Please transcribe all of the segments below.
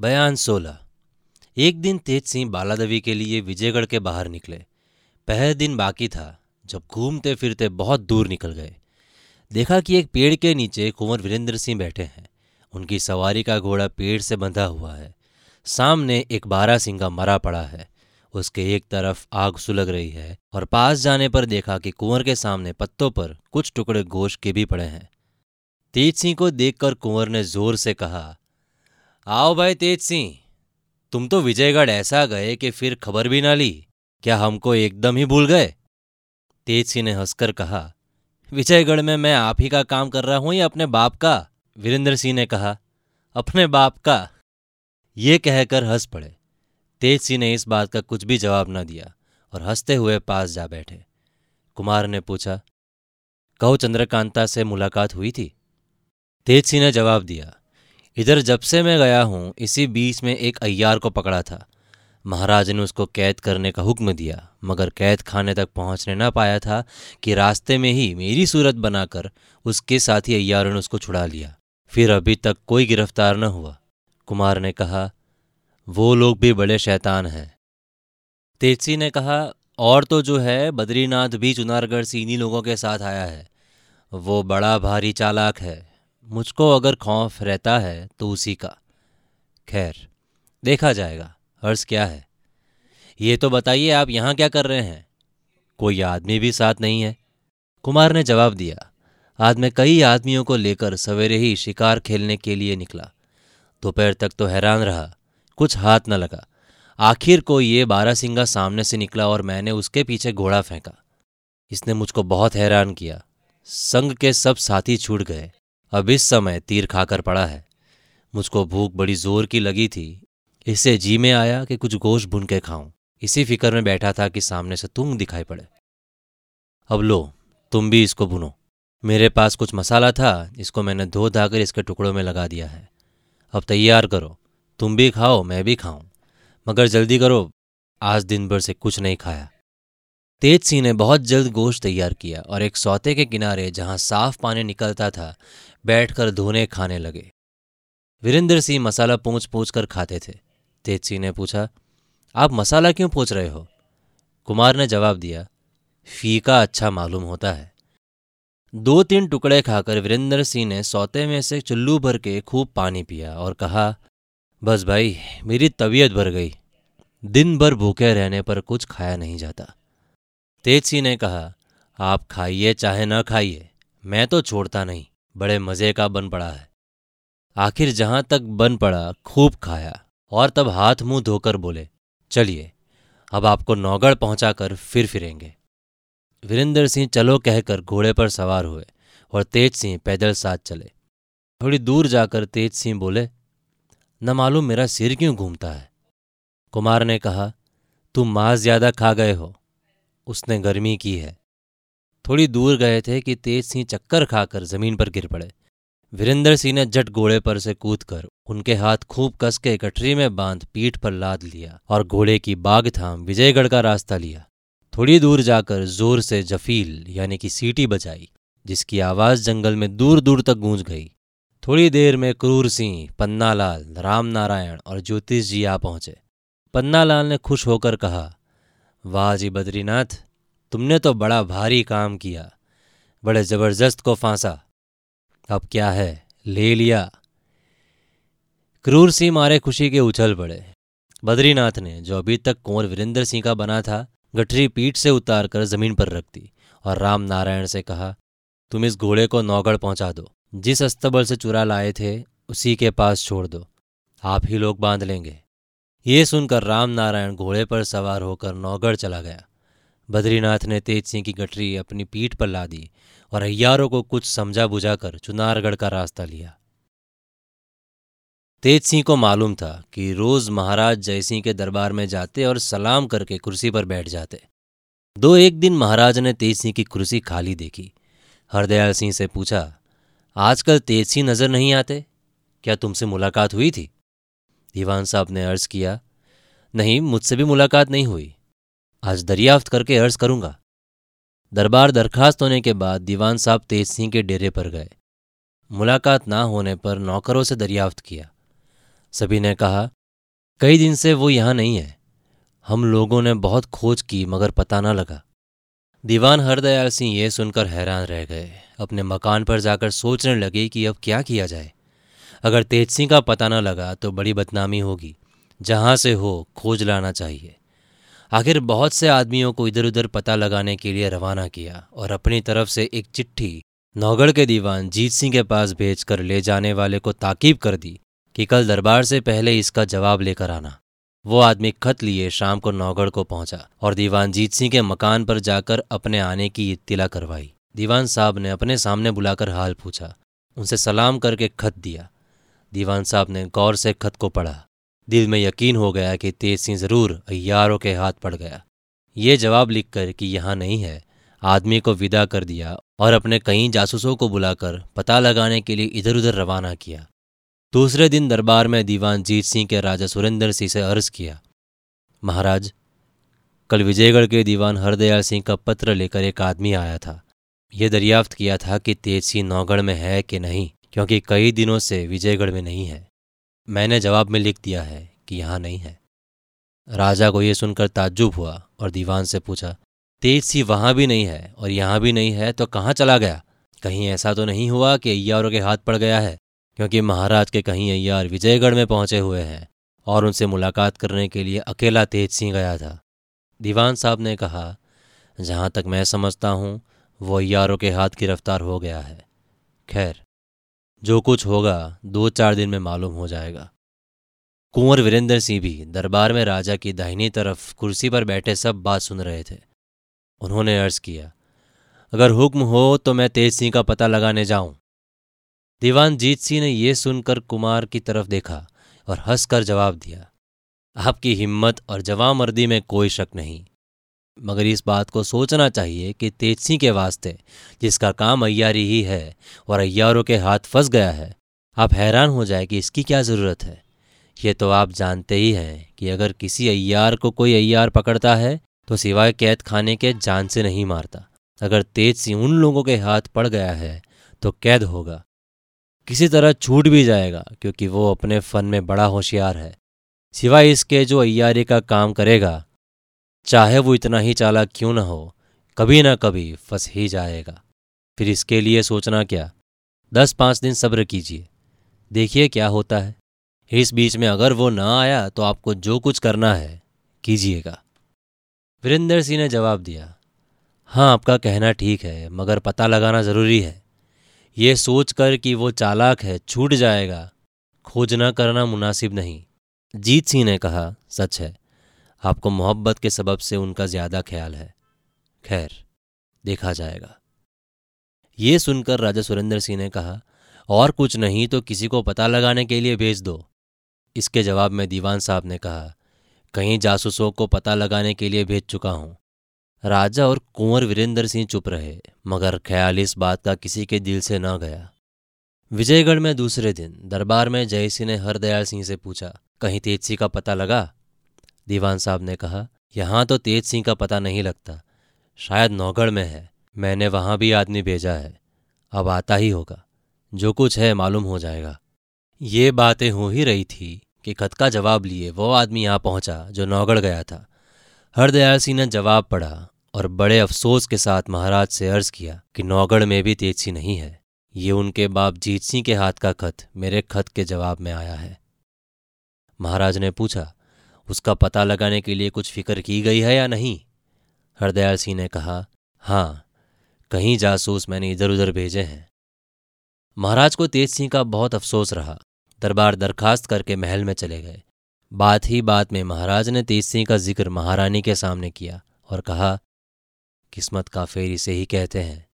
बयान सोलह। एक दिन तेज सिंह बालादेवी के लिए विजयगढ़ के बाहर निकले। पहले दिन बाकी था, जब घूमते फिरते बहुत दूर निकल गए। देखा कि एक पेड़ के नीचे कुंवर वीरेंद्र सिंह बैठे हैं। उनकी सवारी का घोड़ा पेड़ से बंधा हुआ है। सामने एक बारह का मरा पड़ा है। उसके एक तरफ़ आग सुलग रही है और पास जाने पर देखा कि कुंवर के सामने पत्तों पर कुछ टुकड़े गोश्त के भी पड़े हैं। तेज सिंह को देखकर कुंवर ने ज़ोर से कहा आओ भाई तेज सिंह। तुम तो विजयगढ़ ऐसा गए कि फिर खबर भी ना ली। क्या हमको एकदम ही भूल गए? तेज सिंह ने हंसकर कहा, विजयगढ़ में मैं आप ही का काम कर रहा हूँ या अपने बाप का? वीरेंद्र सिंह ने कहा, अपने बाप का? ये कहकर हंस पड़े। तेज सिंह ने इस बात का कुछ भी जवाब न दिया और हँसते हुए पास जा बैठे। कुमार ने पूछा, कहो चंद्रकांता से मुलाकात हुई थी? तेज सिंह ने जवाब दिया इधर जब से मैं गया हूँ, इसी बीच में एक अय्यार को पकड़ा था। महाराज ने उसको कैद करने का हुक्म दिया, मगर कैद खाने तक पहुँचने ना पाया था कि रास्ते में ही मेरी सूरत बनाकर उसके साथी अय्यारों ने उसको छुड़ा लिया। फिर अभी तक कोई गिरफ़्तार न हुआ। कुमार ने कहा, वो लोग भी बड़े शैतान हैं। तेजसी ने कहा, और तो जो है, बद्रीनाथ भी चुनारगढ़ से इन्हीं लोगों के साथ आया है। वो बड़ा भारी चालाक है। मुझको अगर खौफ रहता है तो उसी का। खैर, देखा जाएगा अर्ज़ क्या है? ये तो बताइए आप यहाँ क्या कर रहे हैं? कोई आदमी भी साथ नहीं है। कुमार ने जवाब दिया। आज मैं कई आदमियों को लेकर सवेरे ही शिकार खेलने के लिए निकला। दोपहर तक तो हैरान रहा, कुछ हाथ न लगा। आखिर को ये बारासिंगा सामने से निकला और मैंने उसके पीछे घोड़ा फेंका। इसने मुझको बहुत हैरान किया। संग के सब साथी छूट गए। अब इस समय तीर खाकर पड़ा है। मुझको भूख बड़ी ज़ोर की लगी थी। इससे जी में आया कि कुछ गोश्त भुन के खाऊं। इसी फ़िक्र में बैठा था कि सामने से तुम दिखाई पड़े। अब लो, तुम भी इसको भुनो। मेरे पास कुछ मसाला था, इसको मैंने धो धाकर इसके टुकड़ों में लगा दिया है। अब तैयार करो। तुम भी खाओ, मैं भी खाऊं। मगर जल्दी करो, आज दिन भर से कुछ नहीं खाया। तेज सिंह ने बहुत जल्द गोश्त तैयार किया और एक सौते के किनारे जहाँ साफ़ पानी निकलता था बैठकर धोने खाने लगे। वीरेंद्र सिंह मसाला पूछ पूछ कर खाते थे। तेज सिंह ने पूछा, आप मसाला क्यों पूछ रहे हो? कुमार ने जवाब दिया, फीका अच्छा मालूम होता है। दो तीन टुकड़े खाकर वीरेंद्र सिंह ने सौते में से चुल्लू भर के खूब पानी पिया और कहा, बस भाई, मेरी तबीयत भर गई। दिन भर भूखे रहने पर कुछ खाया नहीं जाता। तेज सिंह ने कहा, आप खाइए चाहे न खाइए, मैं तो छोड़ता नहीं। बड़े मज़े का बन पड़ा है। आखिर जहाँ तक बन पड़ा, खूब खाया और तब हाथ मुँह धोकर बोले, चलिए, अब आपको नौगढ़ पहुंचाकर फिर फिरेंगे। वीरेंद्र सिंह चलो कहकर घोड़े पर सवार हुए और तेज सिंह पैदल साथ चले। थोड़ी दूर जाकर तेज सिंह बोले, न मालूम मेरा सिर क्यों घूमता है? कुमार ने कहा, तुम मांस ज़्यादा खा गए हो, उसने गर्मी की है। थोड़ी दूर गए थे कि तेज सिंह चक्कर खाकर ज़मीन पर गिर पड़े। वीरेंद्र सिंह ने जट घोड़े पर से कूद कर उनके हाथ खूब कस के कटरी में बाँध पीठ पर लाद लिया और घोड़े की बाग थाम विजयगढ़ का रास्ता लिया। थोड़ी दूर जाकर ज़ोर से जफील यानी कि सीटी बजाई, जिसकी आवाज़ जंगल में दूर दूर तक गूंज गई। थोड़ी देर में क्रूर सिंह, पन्नालाल राम नारायण और ज्योतिष जी आ पहुँचे। पन्नालाल ने खुश होकर कहा, वाह जी बद्रीनाथ तुमने तो बड़ा भारी काम किया, बड़े ज़बरदस्त को फांसा। अब क्या है? ले लिया। क्रूर सिंह मारे खुशी के उछल पड़े। बद्रीनाथ ने जो अभी तक कुंवर वीरेंद्र सिंह का बना था, गठरी पीठ से उतार कर ज़मीन पर रख दी और राम नारायण से कहा, तुम इस घोड़े को नौगढ़ पहुँचा दो। जिस अस्तबल से चुरा लाए थे, उसी के पास छोड़ दो। आप ही लोग बाँध लेंगे। ये सुनकर राम नारायण घोड़े पर सवार होकर नौगढ़ चला गया। बद्रीनाथ ने तेज सिंह की गठरी अपनी पीठ पर ला दी और अय्यारों को कुछ समझा बुझाकर चुनारगढ़ का रास्ता लिया। तेज सिंह को मालूम था कि रोज महाराज जयसिंह के दरबार में जाते और सलाम करके कुर्सी पर बैठ जाते। दो एक दिन महाराज ने तेज सिंह की कुर्सी खाली देखी। हरदयाल सिंह से पूछा, आजकल तेज सिंह नज़र नहीं आते? क्या तुमसे मुलाकात हुई थी? दीवान साहब ने अर्ज़ किया, नहीं, मुझसे भी मुलाकात नहीं हुई। आज दरियाफ्त करके अर्ज़ करूँगा। दरबार दरखास्त होने के बाद दीवान साहब तेज सिंह के डेरे पर गए। मुलाकात ना होने पर नौकरों से दरियाफ्त किया। सभी ने कहा, कई दिन से वो यहाँ नहीं है। हम लोगों ने बहुत खोज की मगर पता ना लगा। दीवान हरदयाल सिंह ये सुनकर हैरान रह गए। अपने मकान पर जाकर सोचने लगे कि अब क्या किया जाए। अगर तेज सिंह का पता न लगा तो बड़ी बदनामी होगी। जहाँ से हो, खोज लाना चाहिए। आखिर बहुत से आदमियों को इधर उधर पता लगाने के लिए रवाना किया और अपनी तरफ़ से एक चिट्ठी नौगढ़ के दीवान जीत सिंह के पास भेजकर ले जाने वाले को ताकीब कर दी कि कल दरबार से पहले इसका जवाब लेकर आना। वो आदमी खत लिए शाम को नौगढ़ को पहुँचा और दीवान जीत सिंह के मकान पर जाकर अपने आने की इत्तिला करवाई। दीवान साहब ने अपने सामने बुलाकर हाल पूछा। उनसे सलाम करके खत दिया। दीवान साहब ने गौर से खत को पढ़ा। दिल में यकीन हो गया कि तेज सिंह ज़रूर अयारों के हाथ पड़ गया। ये जवाब लिखकर कि यहाँ नहीं है, आदमी को विदा कर दिया और अपने कई जासूसों को बुलाकर पता लगाने के लिए इधर उधर रवाना किया। दूसरे दिन दरबार में दीवान जीत सिंह के राजा सुरेंद्र सिंह से अर्ज़ किया। महाराज, कल विजयगढ़ के दीवान हरदयाल सिंह का पत्र लेकर एक आदमी आया था। यह दरियाफ्त किया था कि तेज सिंह नौगढ़ में है कि नहीं, क्योंकि कई दिनों से विजयगढ़ में नहीं है। मैंने जवाब में लिख दिया है कि यहाँ नहीं है। राजा को यह सुनकर ताज्जुब हुआ और दीवान से पूछा, तेज सी वहाँ भी नहीं है और यहाँ भी नहीं है तो कहाँ चला गया? कहीं ऐसा तो नहीं हुआ कि अय्यारों के हाथ पड़ गया है, क्योंकि महाराज के कहीं अय्यार विजयगढ़ में पहुँचे हुए हैं और उनसे मुलाकात करने के लिए अकेला तेज सिंह गया था। दीवान साहब ने कहा, जहाँ तक मैं समझता हूँ, वो अय्यारों के हाथ गिरफ़्तार हो गया है। खैर जो कुछ होगा दो चार दिन में मालूम हो जाएगा। कुंवर वीरेंद्र सिंह भी दरबार में राजा की दाहिनी तरफ़ कुर्सी पर बैठे सब बात सुन रहे थे। उन्होंने अर्ज़ किया, अगर हुक्म हो तो मैं तेज सिंह का पता लगाने जाऊँ। दीवान जीत सिंह ने यह सुनकर कुमार की तरफ़ देखा और हंसकर जवाब दिया, आपकी हिम्मत और जवामर्दी में कोई शक नहीं। मगर इस बात को सोचना चाहिए कि तेजसी के वास्ते, जिसका काम अयारी ही है और अयारों के हाथ फंस गया है, आप हैरान हो जाए कि इसकी क्या ज़रूरत है। ये तो आप जानते ही हैं कि अगर किसी अयार को कोई अयार पकड़ता है तो सिवाय कैद खाने के जान से नहीं मारता। अगर तेज सिंह उन लोगों के हाथ पड़ गया है तो कैद होगा। किसी तरह छूट भी जाएगा, क्योंकि वो अपने फन में बड़ा होशियार है। सिवाय इसके जो अयारी का काम करेगा चाहे वो इतना ही चालाक क्यों ना हो, कभी ना कभी फंस ही जाएगा। फिर इसके लिए सोचना क्या? दस पाँच दिन सब्र कीजिए। देखिए क्या होता है। इस बीच में अगर वो ना आया तो आपको जो कुछ करना है, कीजिएगा। वीरेंद्र सिंह ने जवाब दिया हाँ आपका कहना ठीक है, मगर पता लगाना ज़रूरी है। ये सोचकर कि वो चालाक है, छूट जाएगा। खोजना करना मुनासिब नहीं। जीत सिंह ने कहा, सच है। आपको मोहब्बत के सबब से उनका ज़्यादा ख्याल है। खैर, देखा जाएगा। ये सुनकर राजा सुरेंद्र सिंह ने कहा, और कुछ नहीं तो किसी को पता लगाने के लिए भेज दो। इसके जवाब में दीवान साहब ने कहा, कहीं जासूसों को पता लगाने के लिए भेज चुका हूँ। राजा और कुंवर वीरेंद्र सिंह चुप रहे, मगर ख्याल इस बात का किसी के दिल से न गया। विजयगढ़ में दूसरे दिन दरबार में जयसिंह ने हरदयाल सिंह से पूछा, कहीं तेजसी का पता लगा? दीवान साहब ने कहा, यहाँ तो तेज सिंह का पता नहीं लगता। शायद नौगढ़ में है। मैंने वहाँ भी आदमी भेजा है। अब आता ही होगा। जो कुछ है मालूम हो जाएगा। ये बातें हो ही रही थी कि खत का जवाब लिए वो आदमी यहाँ पहुँचा जो नौगढ़ गया था। हरदयाल सिंह ने जवाब पढ़ा और बड़े अफसोस के साथ महाराज से अर्ज़ किया कि नौगढ़ में भी तेज सिंह नहीं है। ये उनके बाप जीत सिंह के हाथ का खत मेरे खत के जवाब में आया है। महाराज ने पूछा उसका पता लगाने के लिए कुछ फ़िक्र की गई है या नहीं? हरदयाल सिंह ने कहा हाँ कहीं जासूस मैंने इधर उधर भेजे हैं। महाराज को तेज सिंह का बहुत अफसोस रहा। दरबार दरखास्त करके महल में चले गए। बात ही बात में महाराज ने तेज सिंह का ज़िक्र महारानी के सामने किया और कहा, किस्मत का फेर इसे ही कहते हैं।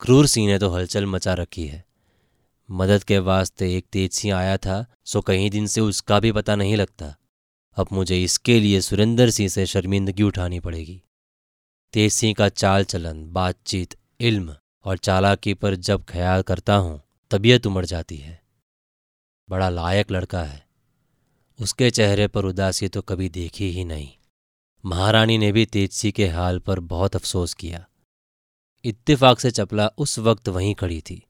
क्रूर सिंह ने तो हलचल मचा रखी है। मदद के वास्ते एक तेज सिंह आया था, सो कहीं दिन से उसका भी पता नहीं लगता। अब मुझे इसके लिए सुरेंद्र सिंह से शर्मिंदगी उठानी पड़ेगी। तेज सिंह का चाल चलन, बातचीत, इल्म और चालाकी पर जब ख्याल करता हूँ, तबीयत उमड़ जाती है। बड़ा लायक लड़का है। उसके चेहरे पर उदासी तो कभी देखी ही नहीं। महारानी ने भी तेजसी के हाल पर बहुत अफसोस किया। इत्तेफाक से चपला उस वक्त वहीं खड़ी थी।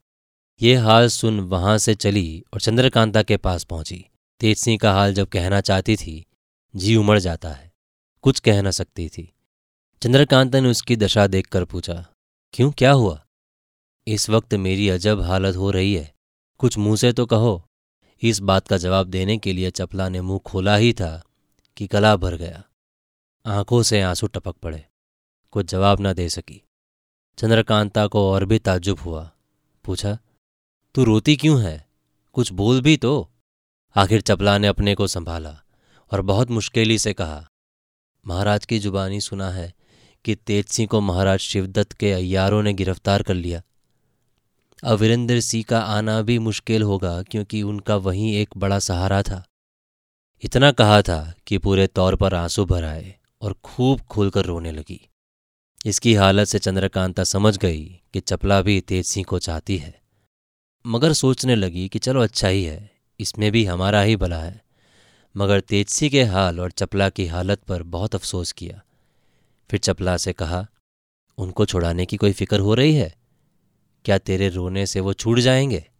ये हाल सुन वहाँ से चली और चंद्रकांता के पास पहुँची। तेज सिंह का हाल जब कहना चाहती थी जी उमड़ जाता है। कुछ कह न सकती थी। चंद्रकांता ने उसकी दशा देखकर पूछा, क्यों, क्या हुआ? इस वक्त मेरी अजब हालत हो रही है। कुछ मुँह से तो कहो। इस बात का जवाब देने के लिए चपला ने मुँह खोला ही था कि गला भर गया। आँखों से आँसू टपक पड़े। कुछ जवाब न दे सकी। चंद्रकांता को और भी ताज्जुब हुआ। पूछा, तू रोती क्यों है? कुछ बोल भी तो? आखिर चपला ने अपने को संभाला। और बहुत मुश्किली से कहा। महाराज की जुबानी सुना है कि तेज सिंह को महाराज शिवदत्त के अयारों ने गिरफ़्तार कर लिया। अब वीरेंद्र सिंह का आना भी मुश्किल होगा क्योंकि उनका वहीं एक बड़ा सहारा था। इतना कहा था कि पूरे तौर पर आँसू भर आए और खूब खुलकर रोने लगी। इसकी हालत से चंद्रकांता समझ गई कि चपला भी तेज सिंह को चाहती है। मगर सोचने लगी कि चलो अच्छा ही है, इसमें भी हमारा ही भला है। मगर तेजसी के हाल और चपला की हालत पर बहुत अफसोस किया। फिर चपला से कहा, उनको छुड़ाने की कोई फ़िक्र हो रही है? क्या तेरे रोने से वो छूट जाएँगे?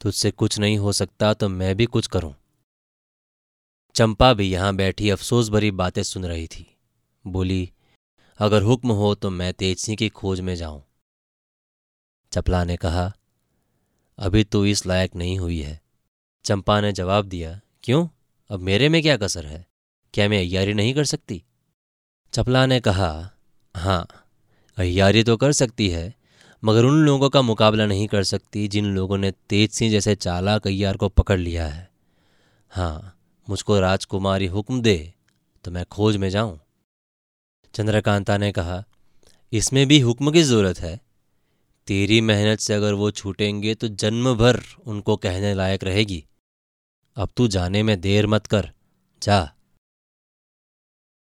तुझसे कुछ नहीं हो सकता तो मैं भी कुछ करूँ। चंपा भी यहाँ बैठी अफसोस भरी बातें सुन रही थी। बोली, अगर हुक्म हो तो मैं तेजसी की खोज में जाऊँ। चपला ने कहा, अभी तो इस लायक नहीं हुई है। चंपा ने जवाब दिया, क्यों? अब मेरे में क्या कसर है? क्या मैं अयारी नहीं कर सकती? चपला ने कहा हाँ अयारी तो कर सकती है, मगर उन लोगों का मुकाबला नहीं कर सकती जिन लोगों ने तेज सिंह जैसे चालाक अय्यार को पकड़ लिया है। हाँ मुझको राजकुमारी हुक्म दे तो मैं खोज में जाऊँ। चंद्रकांता ने कहा, इसमें भी हुक्म की ज़रूरत है। तेरी मेहनत से अगर वो छूटेंगे तो जन्म भर उनको कहने लायक रहेगी। अब तू जाने में देर मत कर। जा।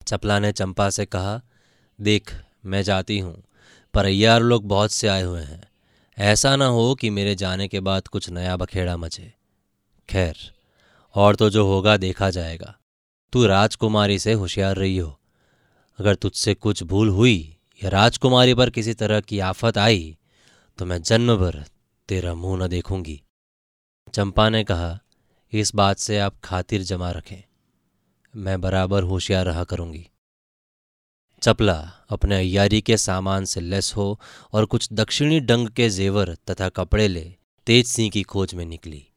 चपला ने चंपा से कहा, देख, मैं जाती हूँ, पर अय्यार लोग बहुत से आए हुए हैं। ऐसा ना हो कि मेरे जाने के बाद कुछ नया बखेड़ा मचे। खैर, और तो जो होगा देखा जाएगा। तू राजकुमारी से होशियार रही हो। अगर तुझसे कुछ भूल हुई या राजकुमारी पर किसी तरह की आफत आई तो मैं जन्म भर तेरा मुँह न देखूँगी। चंपा ने कहा इस बात से आप खातिर जमा रखें। मैं बराबर होशियार रहा करूँगी। चपला, अपने अयारी के सामान से लेस हो और कुछ दक्षिणी डंग के जेवर तथा कपड़े ले तेज सिंह की खोज में निकली।